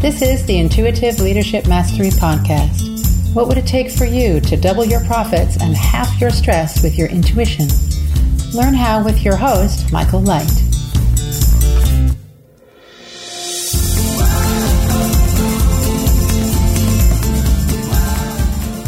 This is the Intuitive Leadership Mastery Podcast. What would it take for you to double your profits and half your stress with your intuition? Learn how with your host, Michael Light.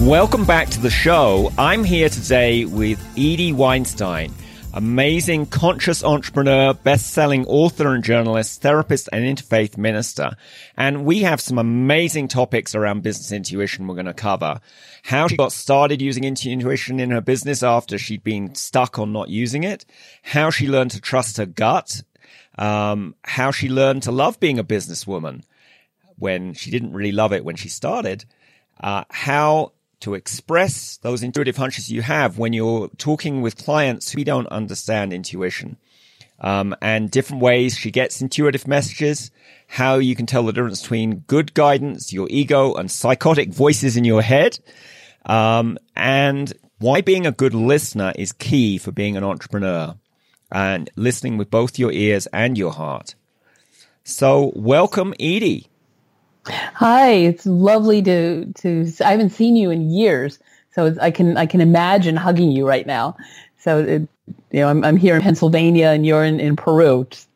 Welcome back to the show. I'm here today with Edie Weinstein, amazing conscious entrepreneur, best-selling author and journalist, therapist and interfaith minister. And we have some amazing topics around business intuition we're going to cover. How she got started using intuition in her business after she'd been stuck on not using it. How she learned to trust her gut. Um, how she learned to love being a businesswoman when she didn't really love it when she started. Uh, how to express those intuitive hunches you have when you're talking with clients who don't understand intuition. Um, and different ways she gets intuitive messages, how you can tell the difference between good guidance, your ego, and psychotic voices in your head, um, and why being a good listener is key for being an entrepreneur and listening with both your ears and your heart. So, welcome, Edie. Hi, it's lovely to to. I haven't seen you in years, so I can I can imagine hugging you right now. So it, you know, I'm I'm here in Pennsylvania and you're in in Peru. Just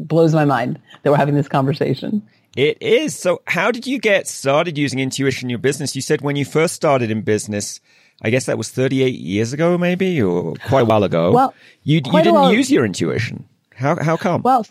blows my mind that we're having this conversation. It is. So, how did you get started using intuition in your business? You said when you first started in business, I guess that was 38 years ago, maybe, or quite a while ago. Well, you you didn't use your intuition. How how come? Well,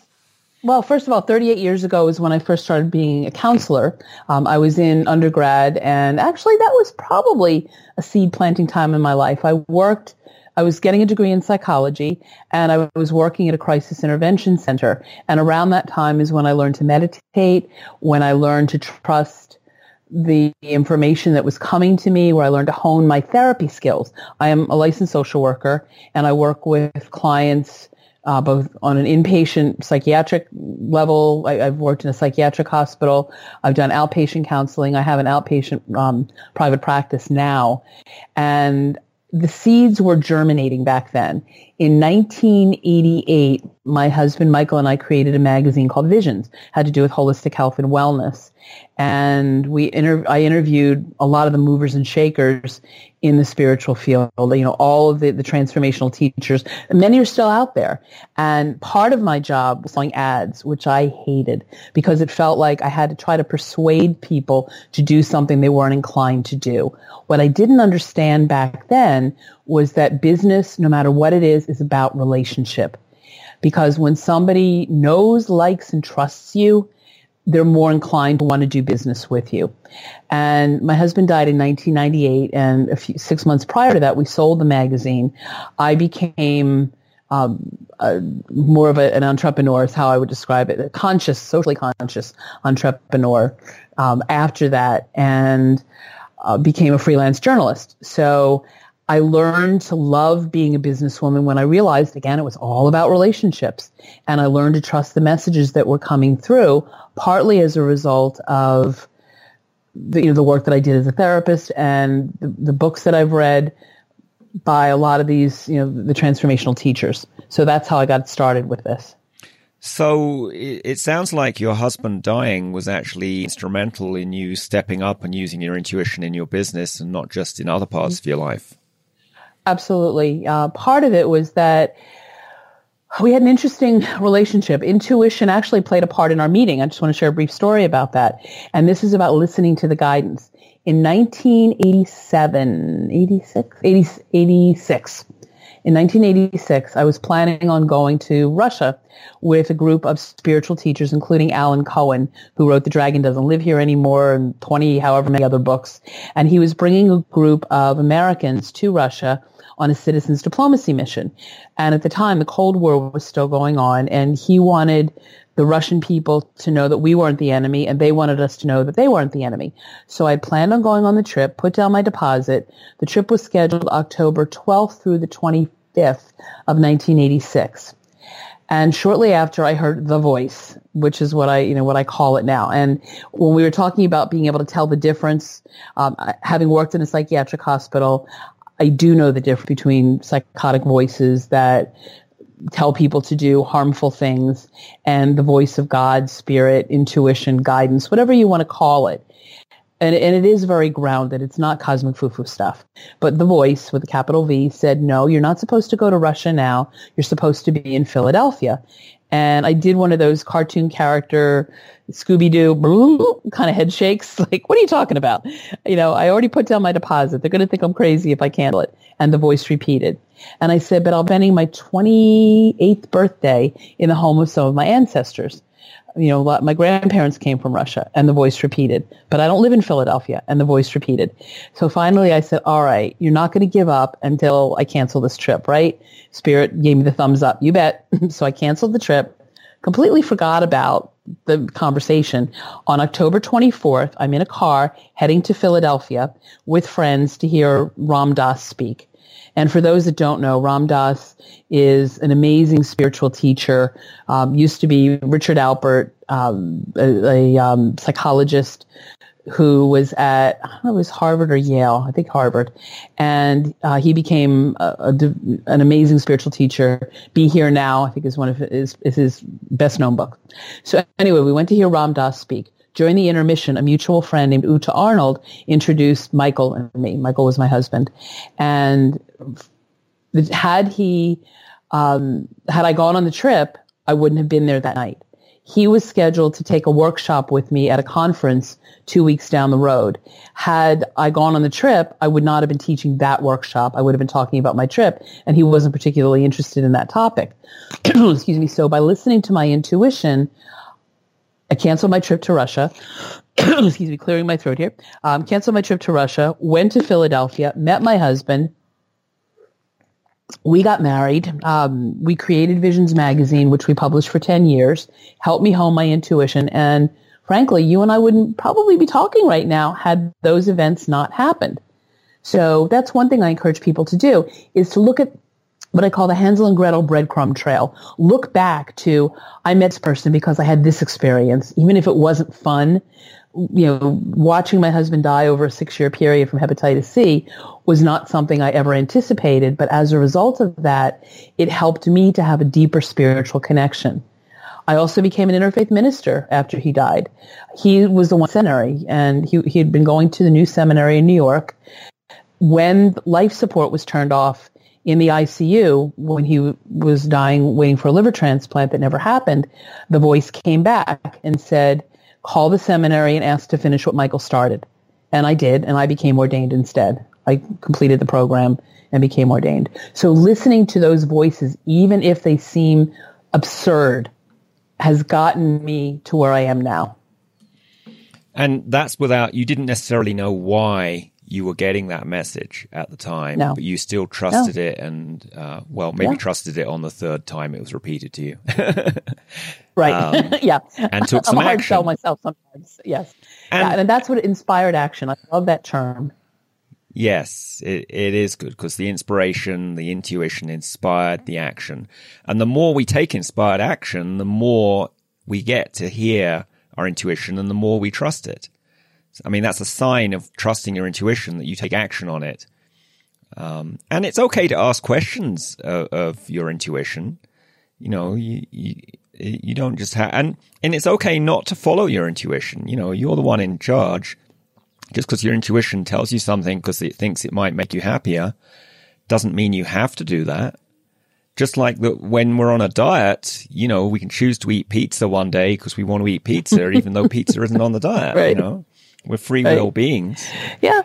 well, first of all, 38 years ago is when I first started being a counselor. Um, I was in undergrad, and actually, that was probably a seed planting time in my life. I worked, I was getting a degree in psychology, and I was working at a crisis intervention center. And around that time is when I learned to meditate, when I learned to trust the information that was coming to me, where I learned to hone my therapy skills. I am a licensed social worker, and I work with clients uh, both on an inpatient psychiatric level. I, have worked in a psychiatric hospital. I've done outpatient counseling. I have an outpatient um, private practice now. And the seeds were germinating back then. In 1988, my husband Michael and I created a magazine called Visions, had to do with holistic health and wellness. And we inter- I interviewed a lot of the movers and shakers in the spiritual field, you know, all of the, the transformational teachers. Many are still out there. And part of my job was selling ads, which I hated because it felt like I had to try to persuade people to do something they weren't inclined to do. What I didn't understand back then was that business, no matter what it is, is about relationship. Because when somebody knows, likes, and trusts you, they're more inclined to want to do business with you. And my husband died in 1998, and a few, six months prior to that, we sold the magazine. I became um, a, more of a, an entrepreneur, is how I would describe it, a conscious, socially conscious entrepreneur um, after that, and uh, became a freelance journalist. So I learned to love being a businesswoman when I realized, again, it was all about relationships. And I learned to trust the messages that were coming through, partly as a result of the, you know, the work that I did as a therapist and the, the books that I've read by a lot of these, you know, the transformational teachers. So that's how I got started with this. So it sounds like your husband dying was actually instrumental in you stepping up and using your intuition in your business and not just in other parts mm-hmm. of your life. Absolutely. Uh, part of it was that we had an interesting relationship. Intuition actually played a part in our meeting. I just want to share a brief story about that. And this is about listening to the guidance. In 1987, 86, 80, 86, in 1986, I was planning on going to Russia with a group of spiritual teachers, including Alan Cohen, who wrote The Dragon Doesn't Live Here Anymore and 20, however many other books. And he was bringing a group of Americans to Russia on a citizens diplomacy mission. And at the time, the Cold War was still going on, and he wanted the Russian people to know that we weren't the enemy, and they wanted us to know that they weren't the enemy. So I planned on going on the trip, put down my deposit. The trip was scheduled October 12th through the 25th of 1986. And shortly after, I heard the voice, which is what I, you know, what I call it now. And when we were talking about being able to tell the difference, um, having worked in a psychiatric hospital, I do know the difference between psychotic voices that tell people to do harmful things and the voice of God, spirit, intuition, guidance, whatever you want to call it. And, and it is very grounded. It's not cosmic foo-foo stuff. But the voice with a capital V said, no, you're not supposed to go to Russia now. You're supposed to be in Philadelphia. And I did one of those cartoon character Scooby-Doo kind of head shakes. Like, what are you talking about? You know, I already put down my deposit. They're going to think I'm crazy if I cancel it. And the voice repeated. And I said, but I'll be spending my 28th birthday in the home of some of my ancestors. You know, my grandparents came from Russia and the voice repeated, but I don't live in Philadelphia and the voice repeated. So finally I said, all right, you're not going to give up until I cancel this trip, right? Spirit gave me the thumbs up. You bet. so I canceled the trip, completely forgot about the conversation. On October 24th, I'm in a car heading to Philadelphia with friends to hear Ram Dass speak. And for those that don't know, Ram Dass is an amazing spiritual teacher. Um, used to be Richard Alpert, um, a, a um, psychologist who was at I don't know it was Harvard or Yale, I think Harvard, and uh, he became a, a, an amazing spiritual teacher. Be Here Now, I think, is one of his is his best known book. So anyway, we went to hear Ram Dass speak. During the intermission, a mutual friend named Uta Arnold introduced Michael and me. Michael was my husband, and had he um, had I gone on the trip, I wouldn't have been there that night. He was scheduled to take a workshop with me at a conference two weeks down the road. Had I gone on the trip, I would not have been teaching that workshop. I would have been talking about my trip, and he wasn't particularly interested in that topic. Excuse me. So by listening to my intuition, I canceled my trip to Russia. Excuse me, clearing my throat here. Um, canceled my trip to Russia, went to Philadelphia, met my husband. We got married. Um, we created Visions Magazine, which we published for 10 years, helped me hone my intuition. And frankly, you and I wouldn't probably be talking right now had those events not happened. So that's one thing I encourage people to do is to look at what I call the Hansel and Gretel breadcrumb trail. Look back to, I met this person because I had this experience, even if it wasn't fun. You know, watching my husband die over a six year period from hepatitis C was not something I ever anticipated. But as a result of that, it helped me to have a deeper spiritual connection. I also became an interfaith minister after he died. He was the one seminary and he, he had been going to the new seminary in New York. When life support was turned off in the ICU when he was dying, waiting for a liver transplant that never happened, the voice came back and said, call the seminary and ask to finish what Michael started. And I did, and I became ordained instead. I completed the program and became ordained. So listening to those voices, even if they seem absurd, has gotten me to where I am now. And that's without, you didn't necessarily know why you were getting that message at the time, no. but you still trusted no. it, and uh, well, maybe yeah. trusted it on the third time it was repeated to you. right? Um, yeah, and took some I'm a hard action. sell myself sometimes. Yes, and, yeah, and that's what inspired action. I love that term. Yes, it, it is good because the inspiration, the intuition inspired the action. And the more we take inspired action, the more we get to hear our intuition and the more we trust it. I mean, that's a sign of trusting your intuition that you take action on it. Um, and it's okay to ask questions of, of your intuition. You know, you, you, you don't just have, and, and it's okay not to follow your intuition. You know, you're the one in charge. Just because your intuition tells you something because it thinks it might make you happier doesn't mean you have to do that. Just like that when we're on a diet, you know, we can choose to eat pizza one day because we want to eat pizza, even though pizza isn't on the diet, right. you know. We're free will beings. Yeah.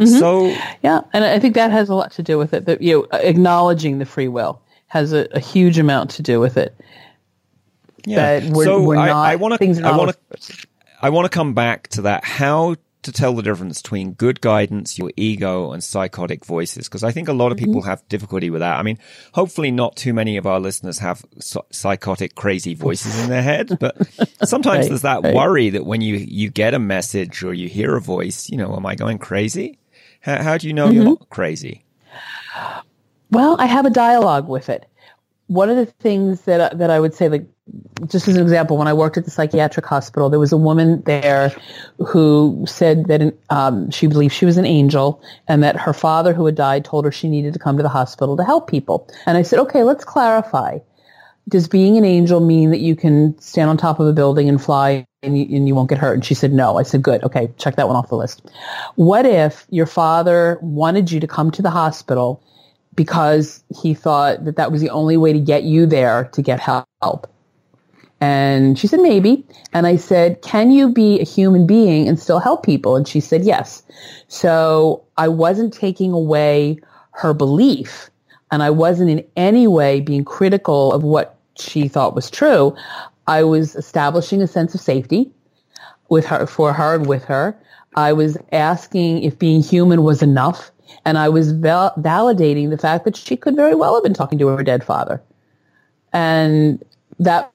Mm-hmm. So yeah, and I think that has a lot to do with it. That you know, acknowledging the free will has a, a huge amount to do with it. Yeah. We're, so we're I, not I wanna, I want to. I want to come back to that. How to tell the difference between good guidance, your ego, and psychotic voices, because I think a lot of people Mm-hmm. have difficulty with that. I mean, hopefully, not too many of our listeners have psychotic, crazy voices in their head, but sometimes Right, there's that right. worry that when you you get a message or you hear a voice, you know, am I going crazy? How, how do you know Mm-hmm. you're not crazy? Well, I have a dialogue with it. One of the things that that I would say, like just as an example, when I worked at the psychiatric hospital, there was a woman there who said that um, she believed she was an angel and that her father, who had died, told her she needed to come to the hospital to help people. And I said, okay, let's clarify. Does being an angel mean that you can stand on top of a building and fly and you, and you won't get hurt? And she said, no. I said, good. Okay, check that one off the list. What if your father wanted you to come to the hospital because he thought that that was the only way to get you there to get help. And she said, maybe. And I said, can you be a human being and still help people? And she said, yes. So I wasn't taking away her belief and I wasn't in any way being critical of what she thought was true. I was establishing a sense of safety with her, for her and with her. I was asking if being human was enough and I was val- validating the fact that she could very well have been talking to her dead father. And that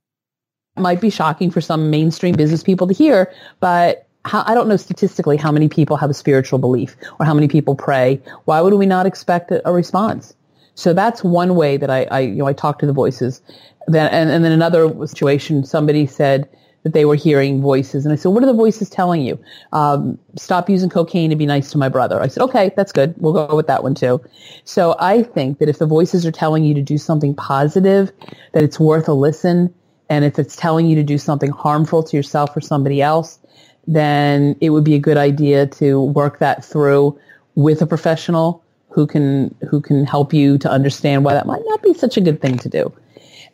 might be shocking for some mainstream business people to hear, but how, I don't know statistically how many people have a spiritual belief or how many people pray. Why would we not expect a, response? So that's one way that I, I, you know, I talk to the voices. Then, and, and then another situation, somebody said, that they were hearing voices. And I said, what are the voices telling you? Um, stop using cocaine and be nice to my brother. I said, okay, that's good. We'll go with that one too. So I think that if the voices are telling you to do something positive, that it's worth a listen. And if it's telling you to do something harmful to yourself or somebody else, then it would be a good idea to work that through with a professional who can, who can help you to understand why that might not be such a good thing to do.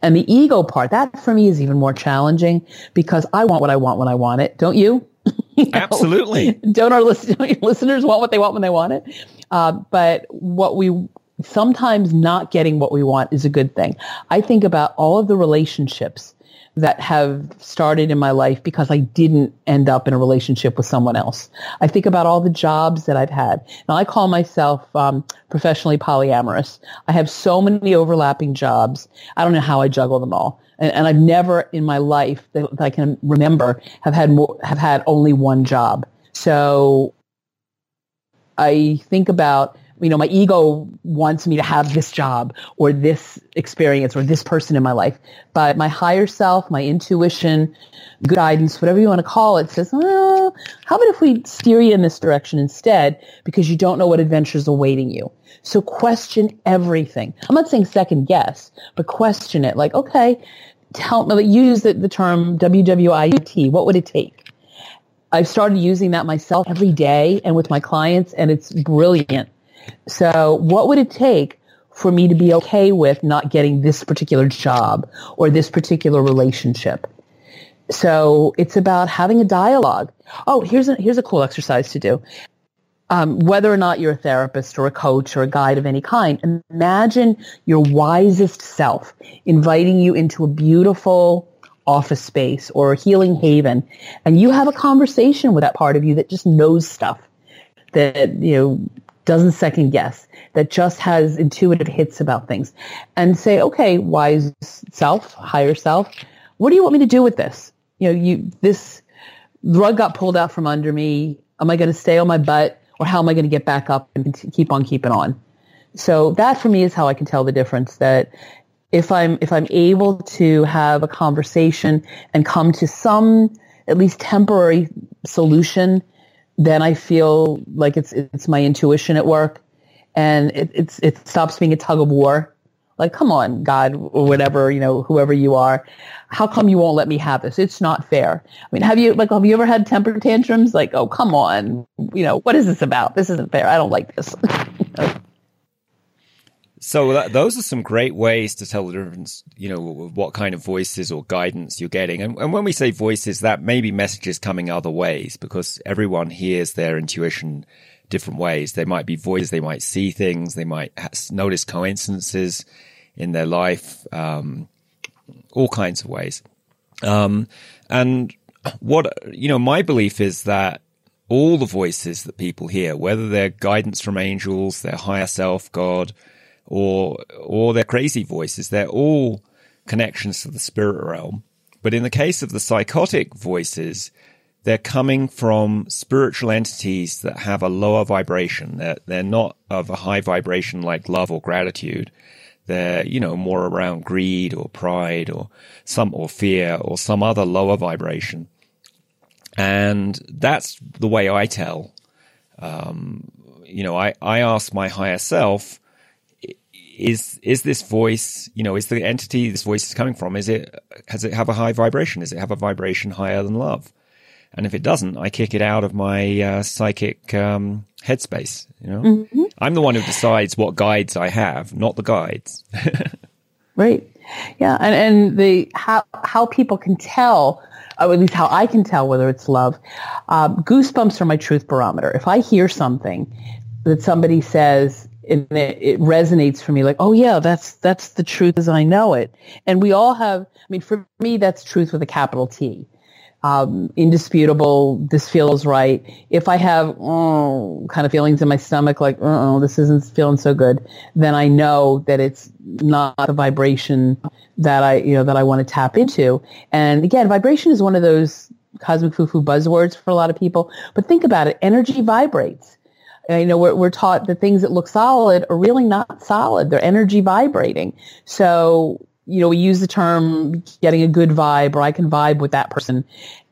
And the ego part, that for me is even more challenging because I want what I want when I want it. Don't you? you know? Absolutely. Don't our listen- listeners want what they want when they want it? Uh, but what we sometimes not getting what we want is a good thing. I think about all of the relationships that have started in my life because I didn't end up in a relationship with someone else. I think about all the jobs that I've had. Now I call myself um, professionally polyamorous. I have so many overlapping jobs. I don't know how I juggle them all. And, and I've never in my life that, that I can remember have had more, have had only one job. So I think about you know, my ego wants me to have this job or this experience or this person in my life. But my higher self, my intuition, guidance, whatever you want to call it, says, well, how about if we steer you in this direction instead because you don't know what adventures awaiting you. So question everything. I'm not saying second guess, but question it. Like, okay, tell me, use the, the term WWIT. What would it take? I've started using that myself every day and with my clients and it's brilliant so what would it take for me to be okay with not getting this particular job or this particular relationship? So it's about having a dialogue. Oh, here's a, here's a cool exercise to do. Um, whether or not you're a therapist or a coach or a guide of any kind, imagine your wisest self inviting you into a beautiful office space or a healing haven, and you have a conversation with that part of you that just knows stuff that you know doesn't second guess, that just has intuitive hits about things and say, okay, wise self, higher self, what do you want me to do with this? You know, you, this rug got pulled out from under me. Am I going to stay on my butt or how am I going to get back up and keep on keeping on? So that for me is how I can tell the difference that if I'm, if I'm able to have a conversation and come to some at least temporary solution then I feel like it's it's my intuition at work, and it, it's it stops being a tug of war. Like, come on, God, or whatever you know, whoever you are, how come you won't let me have this? It's not fair. I mean, have you like have you ever had temper tantrums? Like, oh, come on, you know, what is this about? This isn't fair. I don't like this. So that, those are some great ways to tell the difference, you know, what kind of voices or guidance you're getting. And, and when we say voices, that may be messages coming other ways because everyone hears their intuition different ways. They might be voices, they might see things, they might notice coincidences in their life, um, all kinds of ways. Um, and what, you know, my belief is that all the voices that people hear, whether they're guidance from angels, their higher self, God, or or their crazy voices. They're all connections to the spirit realm. But in the case of the psychotic voices, they're coming from spiritual entities that have a lower vibration. They're, they're not of a high vibration like love or gratitude. They're, you know, more around greed or pride or some, or fear or some other lower vibration. And that's the way I tell. Um, you know, I, I ask my higher self, is is this voice you know is the entity this voice is coming from is it has it have a high vibration does it have a vibration higher than love and if it doesn't i kick it out of my uh, psychic um, headspace you know mm-hmm. i'm the one who decides what guides i have not the guides right yeah and and the how how people can tell or at least how I can tell whether it's love. Um, goosebumps are my truth barometer. If I hear something that somebody says and it, it, resonates for me like oh yeah that's that's the truth as i know it. And we all have i mean for me that's truth with a capital t. Um, indisputable this feels right. If i have oh, kind of feelings in my stomach like oh this isn't feeling so good then i know that it's not a vibration that i you know that i want to tap into. And again vibration is one of those cosmic foo-foo buzzwords for a lot of people but think about it. Energy vibrates you know, we're, we're taught that things that look solid are really not solid. They're energy vibrating. So, you know, we use the term getting a good vibe or I can vibe with that person.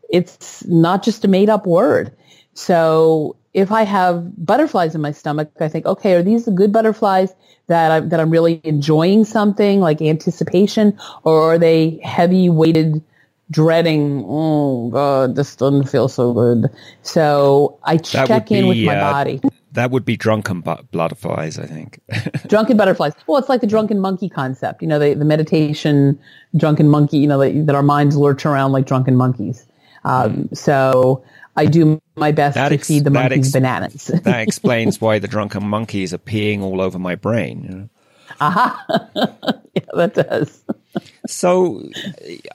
It's not just a made up word. So if I have butterflies in my stomach, I think, okay, are these the good butterflies that I'm, that I'm really enjoying something like anticipation or are they heavy weighted dreading, oh God, this doesn't feel so good. So I check in with my uh, body. That would be drunken butterflies, I think. drunken butterflies. Well, it's like the drunken monkey concept. You know, the, the meditation drunken monkey. You know, that, that our minds lurch around like drunken monkeys. Um, mm. So I do my best that to ex- feed the monkeys ex- bananas. that explains why the drunken monkeys are peeing all over my brain. You know? Aha! yeah, that does so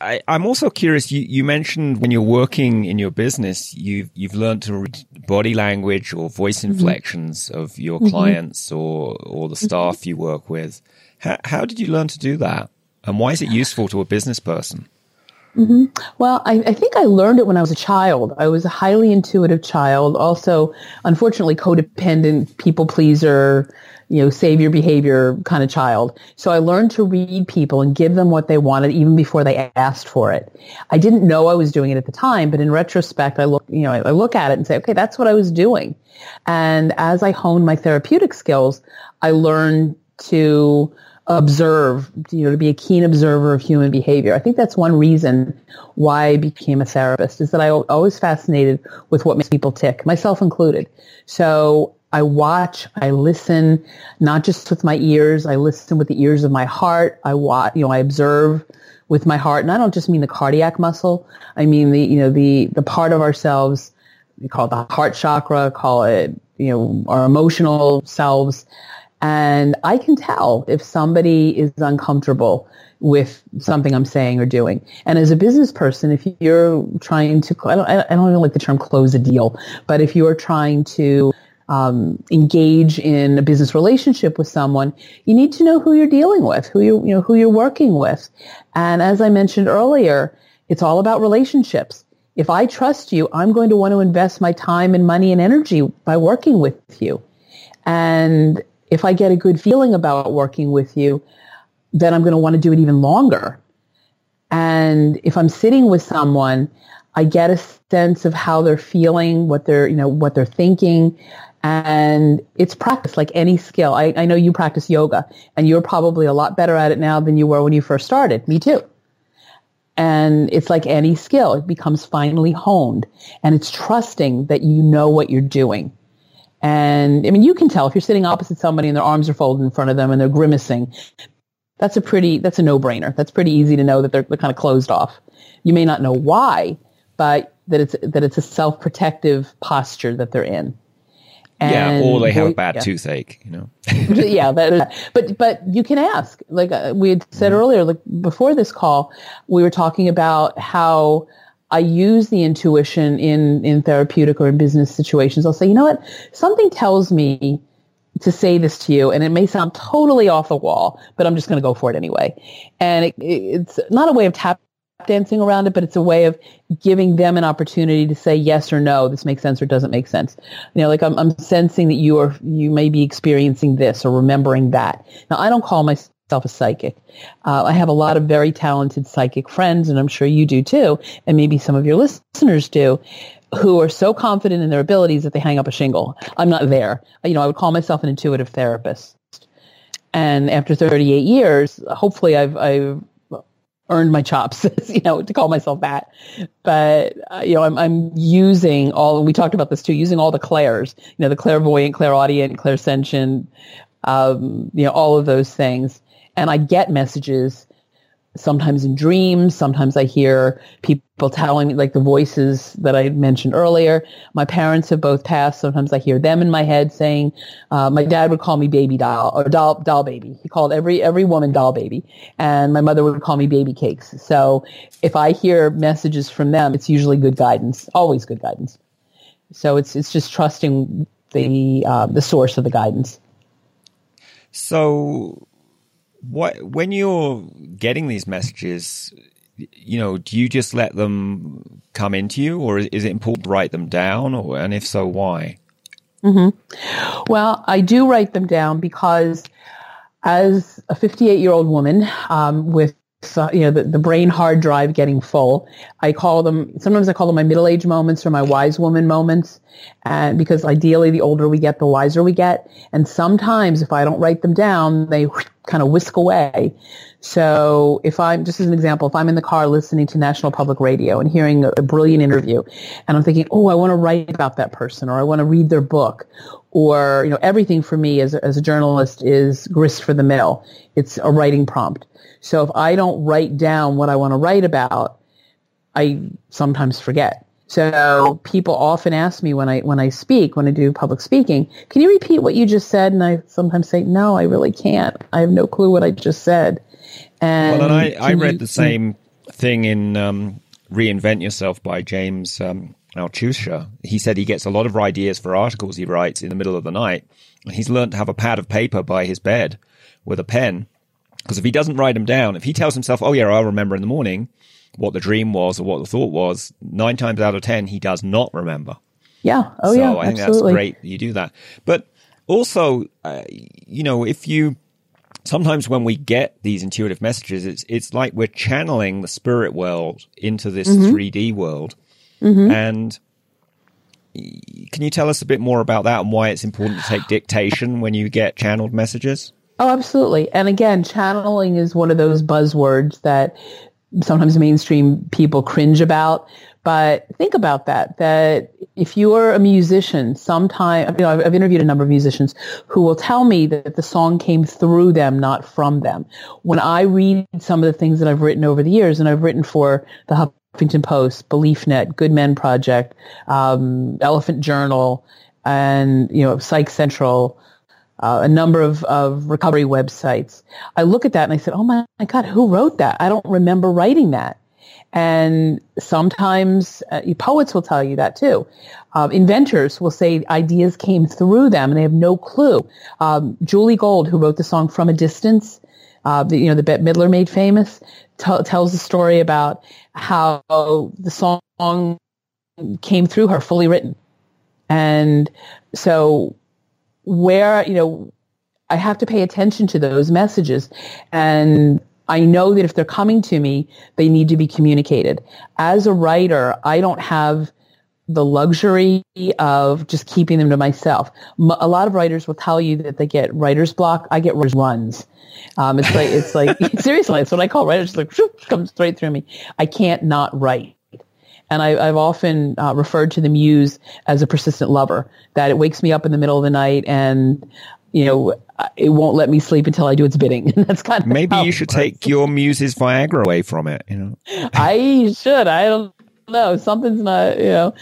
I, am also curious. You, you, mentioned when you're working in your business, you've you've learned to read body language or voice mm-hmm. inflections mm-hmm. of your mm-hmm. clients or or the mm-hmm. staff you work with. How, how did you learn to do that, and why is it useful to a business person? Mm-hmm. Well, I, I, think I learned it when I was a child. I was a highly intuitive child. Also, unfortunately, codependent, people pleaser, you know, savior behavior kind of child. So I learned to read people and give them what they wanted even before they asked for it. I didn't know I was doing it at the time, but in retrospect, I look, you know, I look at it and say, okay, that's what I was doing. And as I honed my therapeutic skills, I learned to observe, you know, to be a keen observer of human behavior. I think that's one reason why I became a therapist is that I always fascinated with what makes people tick, myself included. So I watch, I listen, not just with my ears. I listen with the ears of my heart. I watch, you know, I observe with my heart. And I don't just mean the cardiac muscle. I mean the, you know, the, the part of ourselves, we call it the heart chakra, call it, you know, our emotional selves. And I can tell if somebody is uncomfortable with something I'm saying or doing. And as a business person, if you're trying to, I don't, I don't even like the term close a deal, but if you're trying to um, engage in a business relationship with someone, you need to know who you're dealing with, who you you know who you're working with. And as I mentioned earlier, it's all about relationships. If I trust you, I'm going to want to invest my time and money and energy by working with you. And if I get a good feeling about working with you, then I'm going to want to do it even longer. And if I'm sitting with someone, I get a sense of how they're feeling, what they're, you know, what they're thinking, and it's practice like any skill. I, I know you practice yoga and you're probably a lot better at it now than you were when you first started. Me too. And it's like any skill. It becomes finally honed and it's trusting that you know what you're doing. And I mean, you can tell if you're sitting opposite somebody and their arms are folded in front of them and they're grimacing. That's a pretty, that's a no-brainer. That's pretty easy to know that they're, they're kind of closed off. You may not know why, but that it's, that it's a self-protective posture that they're in. And yeah, or they have a bad yeah. toothache, you know. yeah, but but but you can ask. Like uh, we had said mm-hmm. earlier, like before this call, we were talking about how I use the intuition in in therapeutic or in business situations. I'll say, you know what, something tells me to say this to you, and it may sound totally off the wall, but I'm just going to go for it anyway. And it, it's not a way of tapping dancing around it, but it's a way of giving them an opportunity to say yes or no, this makes sense or doesn't make sense. You know, like I'm, I'm sensing that you are, you may be experiencing this or remembering that. Now, I don't call myself a psychic. Uh, I have a lot of very talented psychic friends, and I'm sure you do too, and maybe some of your listeners do, who are so confident in their abilities that they hang up a shingle. I'm not there. You know, I would call myself an intuitive therapist. And after 38 years, hopefully I've, I've earned my chops, you know, to call myself that. But, uh, you know, I'm, I'm using all, we talked about this too, using all the clairs, you know, the clairvoyant, clairaudient, clairsentient, um, you know, all of those things. And I get messages sometimes in dreams. Sometimes I hear people telling me, like the voices that I mentioned earlier. My parents have both passed. Sometimes I hear them in my head saying, uh, my dad would call me baby doll or doll, doll baby. He called every, every woman doll baby. And my mother would call me baby cakes. So if I hear messages from them, it's usually good guidance, always good guidance. So it's, it's just trusting the, uh, the source of the guidance. So what when you're getting these messages you know do you just let them come into you or is it important to write them down or and if so why mm-hmm. well i do write them down because as a 58 year old woman um, with so, you know, the, the brain hard drive getting full. I call them, sometimes I call them my middle age moments or my wise woman moments. And because ideally the older we get, the wiser we get. And sometimes if I don't write them down, they kind of whisk away. So if I'm, just as an example, if I'm in the car listening to National Public Radio and hearing a, a brilliant interview and I'm thinking, oh, I want to write about that person or I want to read their book or, you know, everything for me as as a journalist is grist for the mill. It's a writing prompt. So if I don't write down what I want to write about, I sometimes forget. So people often ask me when I when I speak, when I do public speaking, can you repeat what you just said? And I sometimes say, no, I really can't. I have no clue what I just said. And well, and I, I read you, the same thing in um, Reinvent Yourself by James um, Altucher. He said he gets a lot of ideas for articles he writes in the middle of the night. And he's learned to have a pad of paper by his bed with a pen because if he doesn't write them down, if he tells himself, oh, yeah, I'll remember in the morning what the dream was or what the thought was, nine times out of 10, he does not remember. Yeah. Oh, so yeah. I think absolutely. that's great that you do that. But also, uh, you know, if you sometimes when we get these intuitive messages, it's it's like we're channeling the spirit world into this mm-hmm. 3D world. Mm-hmm. And can you tell us a bit more about that and why it's important to take dictation when you get channeled messages? Oh, absolutely. And again, channeling is one of those buzzwords that sometimes mainstream people cringe about. But think about that, that if you're a musician, sometime, you know, I've, I've interviewed a number of musicians who will tell me that the song came through them, not from them. When I read some of the things that I've written over the years, and I've written for the Huffington Post, BeliefNet, Good Men Project, um, Elephant Journal, and, you know, Psych Central, uh, a number of, of recovery websites. I look at that and I said, oh my, my God, who wrote that? I don't remember writing that. And sometimes uh, poets will tell you that too. Uh, inventors will say ideas came through them and they have no clue. Um, Julie Gold, who wrote the song From a Distance, uh, the, you know, the Bette Midler made famous, t- tells a story about how the song came through her fully written. And so where, you know, I have to pay attention to those messages. And I know that if they're coming to me, they need to be communicated. As a writer, I don't have the luxury of just keeping them to myself. A lot of writers will tell you that they get writer's block. I get writer's runs. Um, it's like, it's like, seriously, it's what I call writers. It's like, whoop, comes straight through me. I can't not write. And I, have often uh, referred to the muse as a persistent lover, that it wakes me up in the middle of the night and, you know, it won't let me sleep until I do its bidding. And that's kind of maybe you should take your muse's Viagra away from it. You know, I should. I don't no, something's not, you know,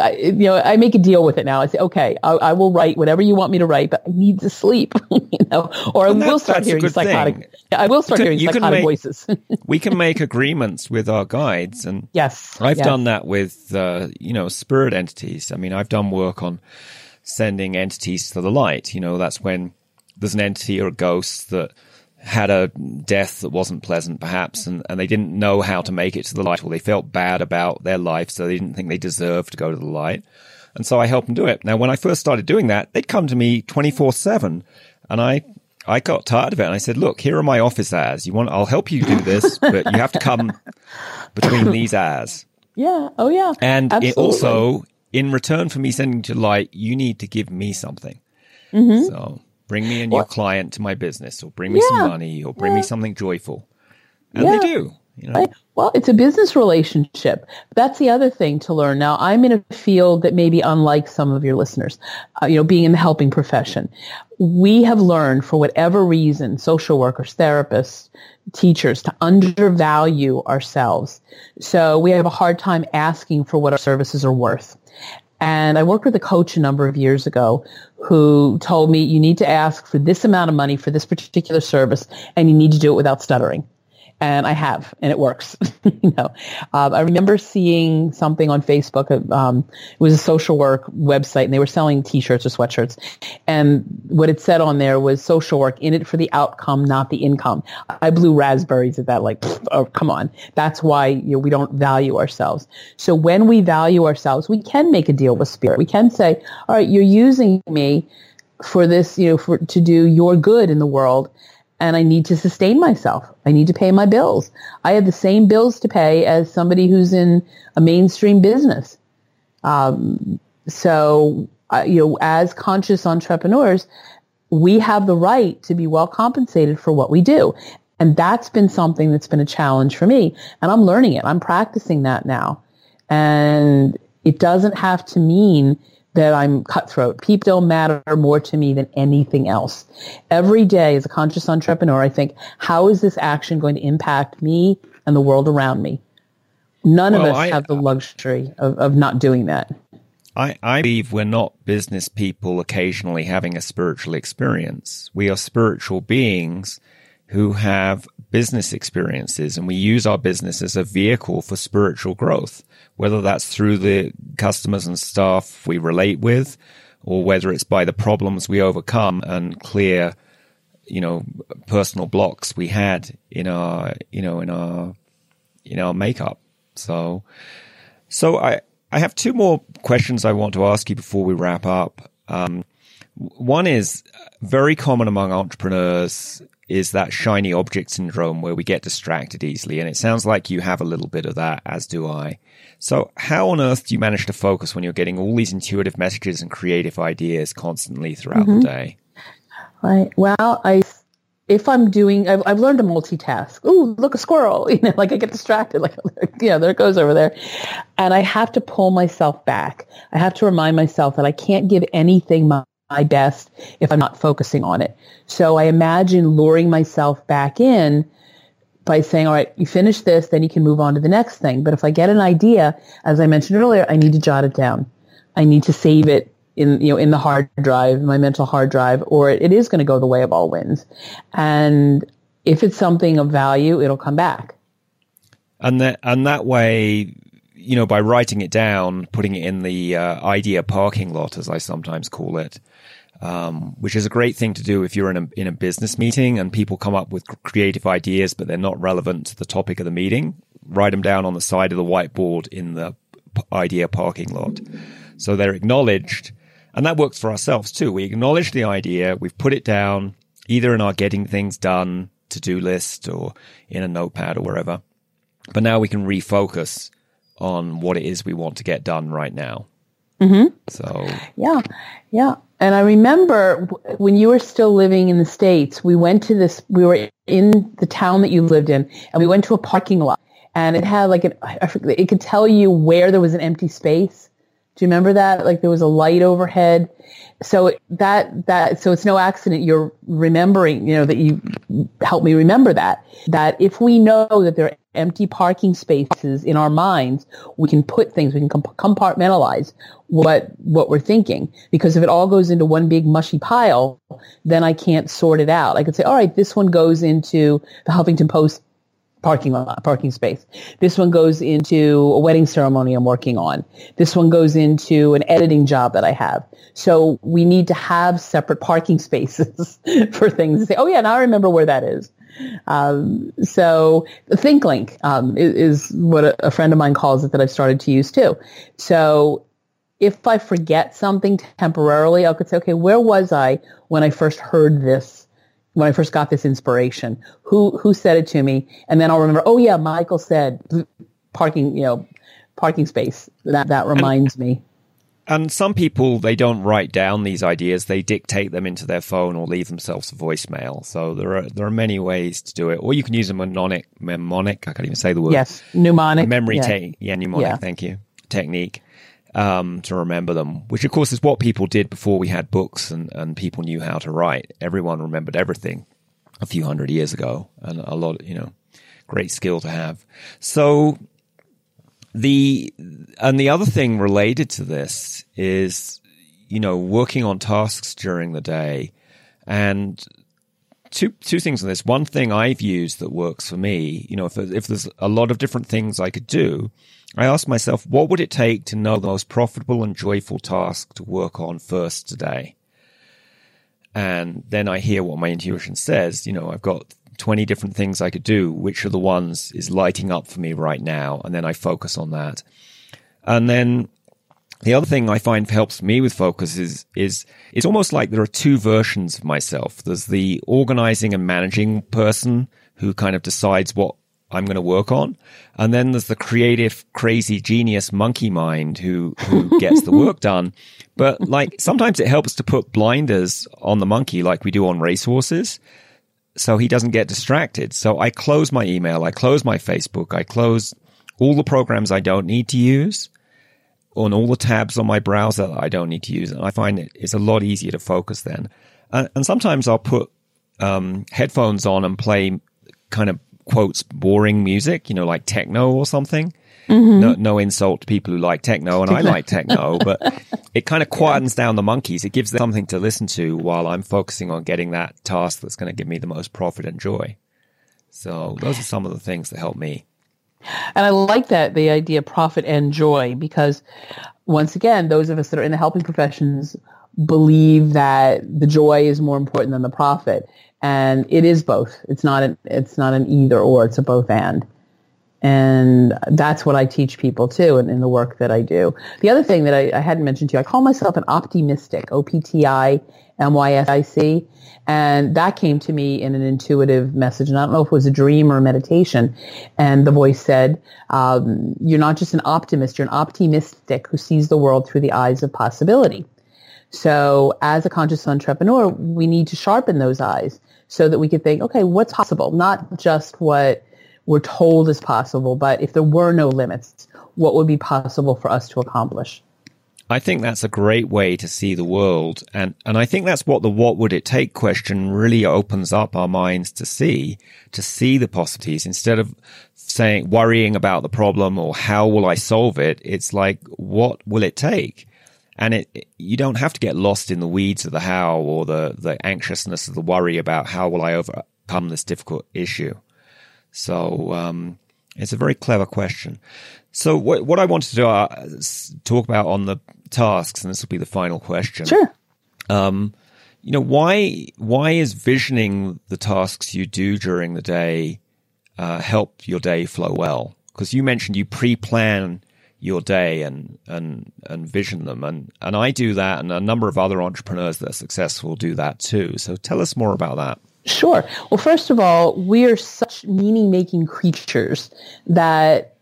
I, you know, I make a deal with it now. I say, okay, I, I will write whatever you want me to write, but I need to sleep, you know, or I will start hearing psychotic. Thing. I will start hearing psychotic make, voices. we can make agreements with our guides, and yes, I've yes. done that with, uh, you know, spirit entities. I mean, I've done work on sending entities to the light. You know, that's when there's an entity or a ghost that had a death that wasn't pleasant, perhaps, and, and they didn't know how to make it to the light, or they felt bad about their life, so they didn't think they deserved to go to the light. And so I helped them do it. Now, when I first started doing that, they'd come to me 24 7, and I, I got tired of it and I said, look, here are my office ads. You want, I'll help you do this, but you have to come between these ads. Yeah. Oh yeah. And it also, in return for me sending to light, you need to give me something. Mm-hmm. So bring me a new client to my business or bring me Yeah. some money or bring me something joyful. And Yeah. they do. You know? Right. Well, it's a business relationship. That's the other thing to learn. Now, I'm in a field that may be unlike some of your listeners, uh, you know, being in the helping profession. We have learned for whatever reason, social workers, therapists, teachers, to undervalue ourselves. So we have a hard time asking for what our services are worth. And I worked with a coach a number of years ago who told me you need to ask for this amount of money for this particular service and you need to do it without stuttering and I have, and it works. you know, um, I remember seeing something on Facebook. Um, it was a social work website, and they were selling T-shirts or sweatshirts. And what it said on there was social work in it for the outcome, not the income. I blew raspberries at that. Like, oh, come on. That's why you know, we don't value ourselves. So when we value ourselves, we can make a deal with spirit. We can say, all right, you're using me for this, you know, for to do your good in the world and I need to sustain myself. I need to pay my bills. I have the same bills to pay as somebody who's in a mainstream business. Um, so, uh, you know, as conscious entrepreneurs, we have the right to be well compensated for what we do. And that's been something that's been a challenge for me. And I'm learning it. I'm practicing that now. And it doesn't have to mean that I'm cutthroat. People don't matter more to me than anything else. Every day as a conscious entrepreneur, I think, how is this action going to impact me and the world around me? None of us I- have the uh, luxury of, of not doing that. I, I believe we're not business people occasionally having a spiritual experience. We are spiritual beings who have business experiences and we use our business as a vehicle for spiritual growth, whether that's through the customers and staff we relate with or whether it's by the problems we overcome and clear, you know, personal blocks we had in our, you know, in our, in our makeup. So, so I, I have two more questions I want to ask you before we wrap up. Um, one is very common among entrepreneurs is that shiny object syndrome where we get distracted easily. And it sounds like you have a little bit of that, as do I. So how on earth do you manage to focus when you're getting all these intuitive messages and creative ideas constantly throughout the mm-hmm. day? Right. Well, I, if I'm doing, I've, I've learned to multitask. Ooh, look, a squirrel. You know, like I get distracted. Like, yeah, there it goes over there. And I have to pull myself back. I have to remind myself that I can't give anything my, my best if I'm not focusing on it. So I imagine luring myself back in by saying, all right, you finish this, then you can move on to the next thing. But if I get an idea, as I mentioned earlier, I need to jot it down. I need to save it in, you know, in the hard drive, my mental hard drive, or it is going to go the way of all winds. And if it's something of value, it'll come back. And that, and that way, you know, by writing it down, putting it in the uh, idea parking lot, as I sometimes call it, um, which is a great thing to do if you're in a in a business meeting and people come up with creative ideas, but they're not relevant to the topic of the meeting. Write them down on the side of the whiteboard in the idea parking lot, so they're acknowledged, and that works for ourselves too. We acknowledge the idea, we've put it down either in our getting things done to do list or in a notepad or wherever, but now we can refocus on what it is we want to get done right now. Mm-hmm. So Yeah, yeah. And I remember w- when you were still living in the States, we went to this, we were in the town that you lived in, and we went to a parking lot. And it had like an, I forget, it could tell you where there was an empty space. Do you remember that? Like there was a light overhead. So that, that, so it's no accident you're remembering, you know, that you helped me remember that, that if we know that there are empty parking spaces in our minds, we can put things, we can compartmentalize what, what we're thinking. Because if it all goes into one big mushy pile, then I can't sort it out. I could say, all right, this one goes into the Huffington Post parking lot, parking space. This one goes into a wedding ceremony I'm working on. This one goes into an editing job that I have. So we need to have separate parking spaces for things to say, oh yeah, now I remember where that is. Um, so ThinkLink um, is, is what a, a friend of mine calls it that I've started to use too. So if I forget something temporarily, I could say, okay, where was I when I first heard this when I first got this inspiration. Who who said it to me? And then I'll remember, oh yeah, Michael said parking, you know, parking space. That that reminds and, me. And some people they don't write down these ideas; they dictate them into their phone or leave themselves a voicemail. So there are there are many ways to do it, or you can use a mnemonic. Mnemonic. I can't even say the word. Yes, mnemonic. Memory yeah. Te- yeah, mnemonic. Yeah. Thank you. Technique. Um, to remember them, which of course is what people did before we had books and, and people knew how to write. Everyone remembered everything a few hundred years ago, and a lot, you know, great skill to have. So the and the other thing related to this is you know working on tasks during the day and two two things on this one thing i've used that works for me you know if, if there's a lot of different things i could do i ask myself what would it take to know the most profitable and joyful task to work on first today and then i hear what my intuition says you know i've got 20 different things I could do. Which of the ones is lighting up for me right now? And then I focus on that. And then the other thing I find helps me with focus is, is it's almost like there are two versions of myself. There's the organizing and managing person who kind of decides what I'm going to work on. And then there's the creative, crazy genius monkey mind who, who gets the work done. But like sometimes it helps to put blinders on the monkey like we do on racehorses so he doesn't get distracted. So I close my email, I close my Facebook, I close all the programs I don't need to use on all the tabs on my browser that I don't need to use. And I find it, it's a lot easier to focus then. Uh, and sometimes I'll put um, headphones on and play kind of quotes boring music, you know, like techno or something. Mm-hmm. No, no insult to people who like techno, and I like techno, but it kind of quietens down the monkeys. It gives them something to listen to while I'm focusing on getting that task that's going to give me the most profit and joy. So those are some of the things that help me. And I like that the idea profit and joy because once again, those of us that are in the helping professions believe that the joy is more important than the profit. And it is both. It's not an it's not an either or, it's a both and. And that's what I teach people too in, in the work that I do. The other thing that I, I hadn't mentioned to you, I call myself an optimystic, O-P-T-I-M-Y-S-I-C. And that came to me in an intuitive message. And I don't know if it was a dream or a meditation. And the voice said, um, you're not just an optimist, you're an optimystic who sees the world through the eyes of possibility. So as a conscious entrepreneur, we need to sharpen those eyes so that we can think, okay, what's possible? Not just what we're told is possible, but if there were no limits, what would be possible for us to accomplish? I think that's a great way to see the world. And, and I think that's what the what would it take question really opens up our minds to see, to see the possibilities instead of saying, worrying about the problem or how will I solve it? It's like, what will it take? And it, you don't have to get lost in the weeds of the how or the, the anxiousness of the worry about how will I overcome this difficult issue. So um, it's a very clever question. So what what I wanted to do, uh, talk about on the tasks, and this will be the final question. Sure. Um, you know why why is visioning the tasks you do during the day uh, help your day flow well? Because you mentioned you pre-plan your day and and and vision them, and and I do that, and a number of other entrepreneurs that are successful do that too. So tell us more about that. Sure. Well, first of all, we are such meaning making creatures that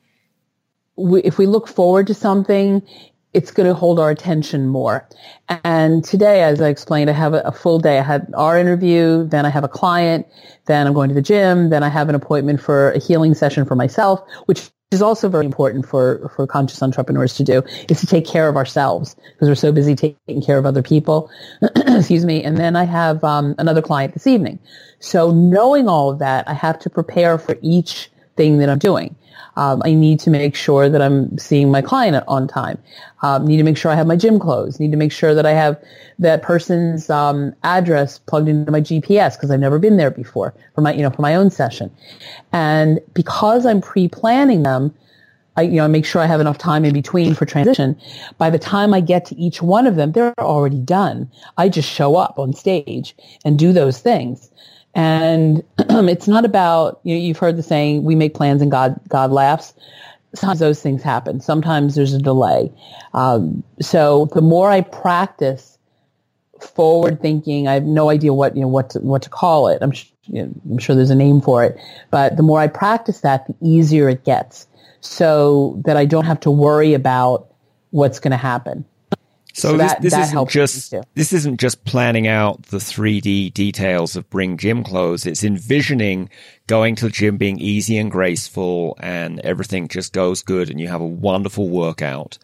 we, if we look forward to something, it's going to hold our attention more. And today, as I explained, I have a, a, full day. I had our interview, then I have a client, then I'm going to the gym, then I have an appointment for a healing session for myself, which is also very important for, for conscious entrepreneurs to do is to take care of ourselves because we're so busy taking care of other people. Excuse me. And then I have um, another client this evening. So knowing all of that, I have to prepare for each thing that I'm doing. Um, I need to make sure that I'm seeing my client on time. Um, need to make sure I have my gym clothes. Need to make sure that I have that person's um, address plugged into my GPS because I've never been there before for my you know for my own session. And because I'm pre-planning them, I you know I make sure I have enough time in between for transition. By the time I get to each one of them, they're already done. I just show up on stage and do those things. And it's not about, you know, you've heard the saying, we make plans and God, God laughs. Sometimes those things happen. Sometimes there's a delay. Um, so the more I practice forward thinking. I have no idea what you know what to, what to call it. I'm you know, I'm sure there's a name for it, but the more I practice that, the easier it gets, so that I don't have to worry about what's going to happen. So, so this, that, this that isn't just this isn't just planning out the 3D details of bring gym clothes. It's envisioning going to the gym being easy and graceful, and everything just goes good, and you have a wonderful workout.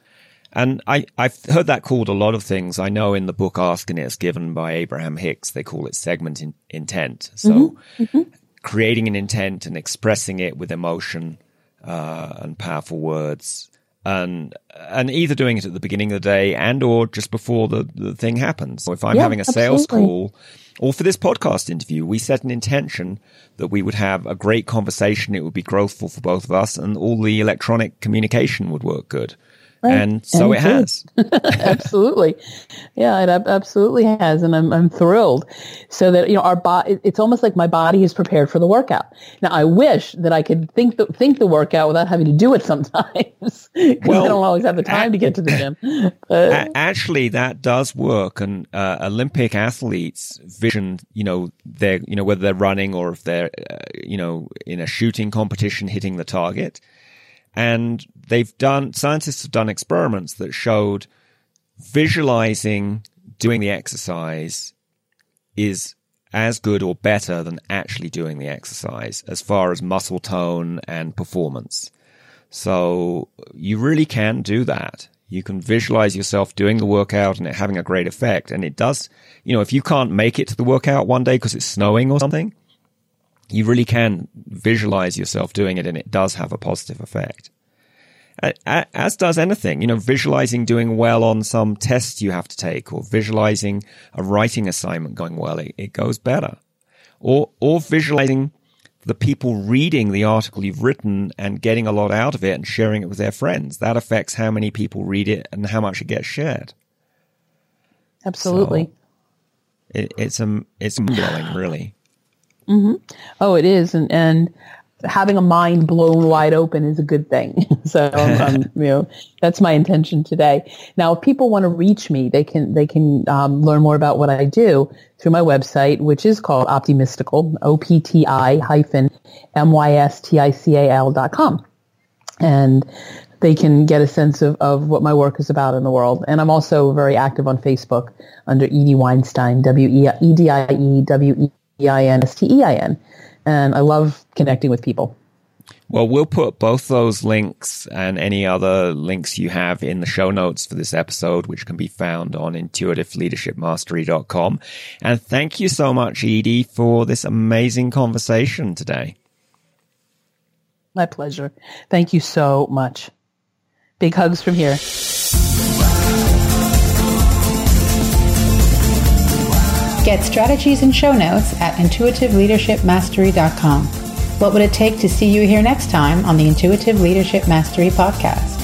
And I, I've heard that called a lot of things. I know in the book Ask and It's Given by Abraham Hicks, they call it segment in, intent. So mm-hmm. Mm-hmm. creating an intent and expressing it with emotion uh, and powerful words and and either doing it at the beginning of the day and or just before the, the thing happens. So if I'm yeah, having a sales absolutely. call or for this podcast interview, we set an intention that we would have a great conversation. It would be growthful for both of us and all the electronic communication would work good. Right. And so and it has. absolutely. Yeah, it absolutely has. And I'm, I'm thrilled. So that, you know, our body, it's almost like my body is prepared for the workout. Now, I wish that I could think the, think the workout without having to do it sometimes. Because well, I don't always have the time a- to get to the gym. But, actually, that does work. And uh, Olympic athletes vision, you know, they're, you know, whether they're running or if they're, uh, you know, in a shooting competition hitting the target and they've done, scientists have done experiments that showed visualizing doing the exercise is as good or better than actually doing the exercise as far as muscle tone and performance. So you really can do that. You can visualize yourself doing the workout and it having a great effect. And it does, you know, if you can't make it to the workout one day because it's snowing or something, you really can visualize yourself doing it and it does have a positive effect. As does anything, you know, visualizing doing well on some test you have to take or visualizing a writing assignment going well, it, it goes better. Or, or visualizing the people reading the article you've written and getting a lot out of it and sharing it with their friends. That affects how many people read it and how much it gets shared. Absolutely. So it, it's a, it's blowing, really. Mm-hmm. Oh, it is, and and having a mind blown wide open is a good thing. so, um, um, you know, that's my intention today. Now, if people want to reach me, they can they can um, learn more about what I do through my website, which is called Optimystical, O P T I hyphen M Y S T I C A L dot com, and they can get a sense of, of what my work is about in the world. And I'm also very active on Facebook under Edie Weinstein, W E D I E W E I N S T E I N and I love connecting with people. Well, we'll put both those links and any other links you have in the show notes for this episode, which can be found on intuitiveleadershipmastery.com. And thank you so much, Edie, for this amazing conversation today. My pleasure. Thank you so much. Big hugs from here. Get strategies and show notes at intuitiveleadershipmastery.com. What would it take to see you here next time on the Intuitive Leadership Mastery podcast?